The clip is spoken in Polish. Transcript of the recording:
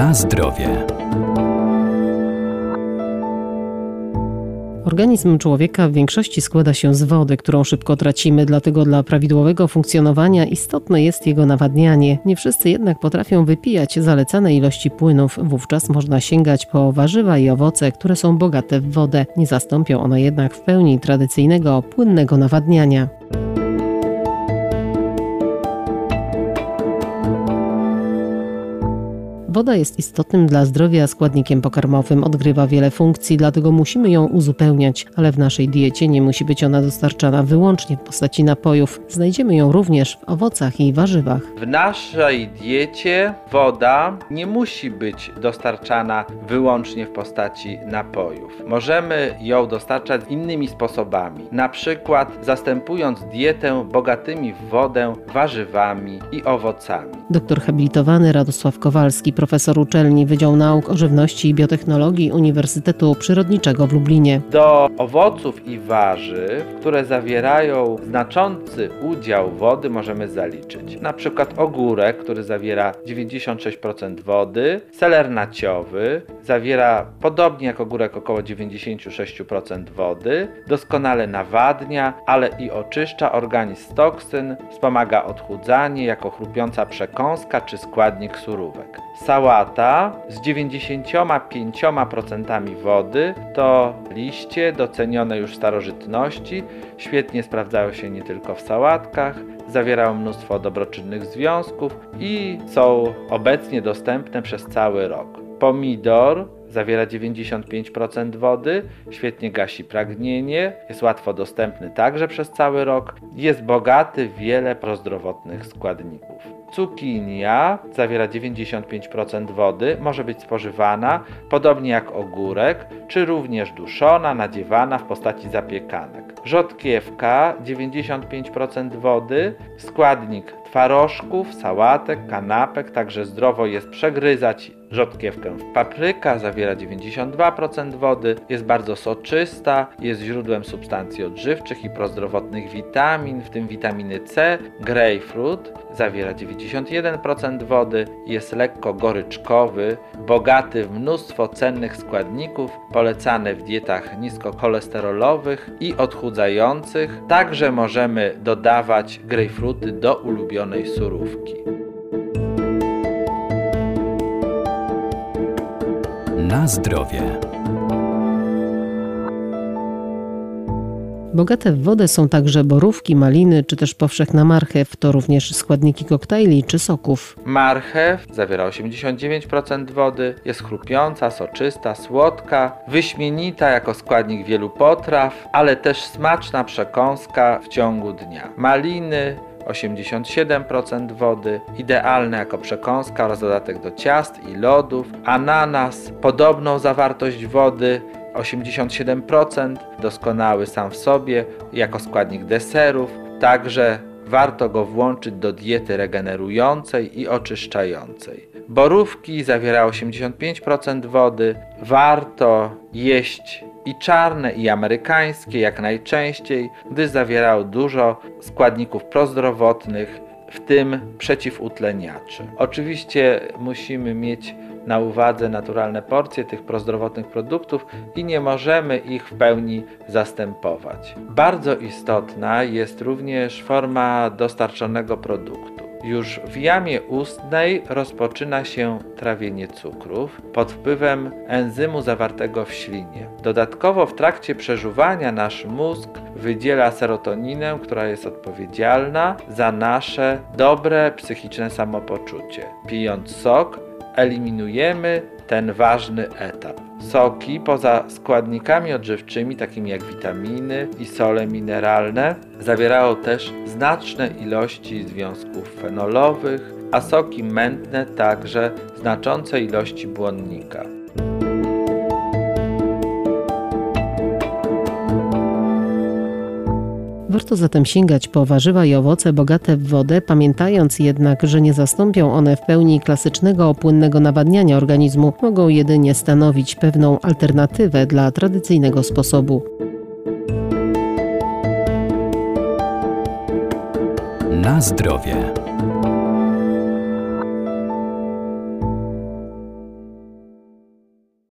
Na zdrowie. Organizm człowieka w większości składa się z wody, którą szybko tracimy, dlatego dla prawidłowego funkcjonowania istotne jest jego nawadnianie. Nie wszyscy jednak potrafią wypijać zalecane ilości płynów, wówczas można sięgać po warzywa i owoce, które są bogate w wodę. Nie zastąpią one jednak w pełni tradycyjnego płynnego nawadniania. Woda jest istotnym dla zdrowia składnikiem pokarmowym, odgrywa wiele funkcji, dlatego musimy ją uzupełniać, ale w naszej diecie nie musi być ona dostarczana wyłącznie w postaci napojów. Znajdziemy ją również w owocach i warzywach. W naszej diecie woda nie musi być dostarczana wyłącznie w postaci napojów. Możemy ją dostarczać innymi sposobami, na przykład zastępując dietę bogatymi w wodę warzywami i owocami. Doktor habilitowany Radosław Kowalski, profesor uczelni Wydział Nauk o Żywności i Biotechnologii Uniwersytetu Przyrodniczego w Lublinie. Do owoców i warzyw, które zawierają znaczący udział wody, możemy zaliczyć na przykład ogórek, który zawiera 96% wody, seler naciowy zawiera podobnie jak ogórek około 96% wody, doskonale nawadnia, ale i oczyszcza organizm z toksyn, wspomaga odchudzanie jako chrupiąca przekąska czy składnik surówek. Z 95% wody to liście docenione już w starożytności, świetnie sprawdzają się nie tylko w sałatkach, zawierają mnóstwo dobroczynnych związków i są obecnie dostępne przez cały rok. Pomidor zawiera 95% wody, świetnie gasi pragnienie, jest łatwo dostępny także przez cały rok, jest bogaty w wiele prozdrowotnych składników. Cukinia zawiera 95% wody, może być spożywana podobnie jak ogórek, czy również duszona, nadziewana w postaci zapiekanek. Rzodkiewka 95% wody, składnik twarożków, sałatek, kanapek, także zdrowo jest przegryzać rzodkiewkę. Papryka zawiera 92% wody, jest bardzo soczysta, jest źródłem substancji odżywczych i prozdrowotnych witamin, w tym witaminy C. Grapefruit zawiera 91% wody, jest lekko goryczkowy, bogaty w mnóstwo cennych składników, polecany w dietach niskocholesterolowych i odchudzających. Także możemy dodawać grejpfruty do ulubionej surówki. Na zdrowie. Bogate w wodę są także borówki, maliny czy też powszechna marchew. To również składniki koktajli czy soków. Marchew zawiera 89% wody, jest chrupiąca, soczysta, słodka, wyśmienita jako składnik wielu potraw, ale też smaczna przekąska w ciągu dnia. Maliny 87% wody, idealne jako przekąska oraz dodatek do ciast i lodów. Ananas, podobną zawartość wody, 87%, doskonały sam w sobie, jako składnik deserów. Także warto go włączyć do diety regenerującej i oczyszczającej. Borówki zawiera 85% wody, warto jeść i czarne, i amerykańskie jak najczęściej, gdyż zawierają dużo składników prozdrowotnych, w tym przeciwutleniaczy. Oczywiście musimy mieć na uwadze naturalne porcje tych prozdrowotnych produktów i nie możemy ich w pełni zastępować. Bardzo istotna jest również forma dostarczonego produktu. Już w jamie ustnej rozpoczyna się trawienie cukrów pod wpływem enzymu zawartego w ślinie. Dodatkowo w trakcie przeżuwania nasz mózg wydziela serotoninę, która jest odpowiedzialna za nasze dobre psychiczne samopoczucie. Pijąc sok, eliminujemy ten ważny etap. Soki, poza składnikami odżywczymi, takimi jak witaminy i sole mineralne, zawierają też znaczne ilości związków fenolowych, a soki mętne także znaczące ilości błonnika. Warto zatem sięgać po warzywa i owoce bogate w wodę, pamiętając jednak, że nie zastąpią one w pełni klasycznego płynnego nawadniania organizmu, mogą jedynie stanowić pewną alternatywę dla tradycyjnego sposobu. Na zdrowie.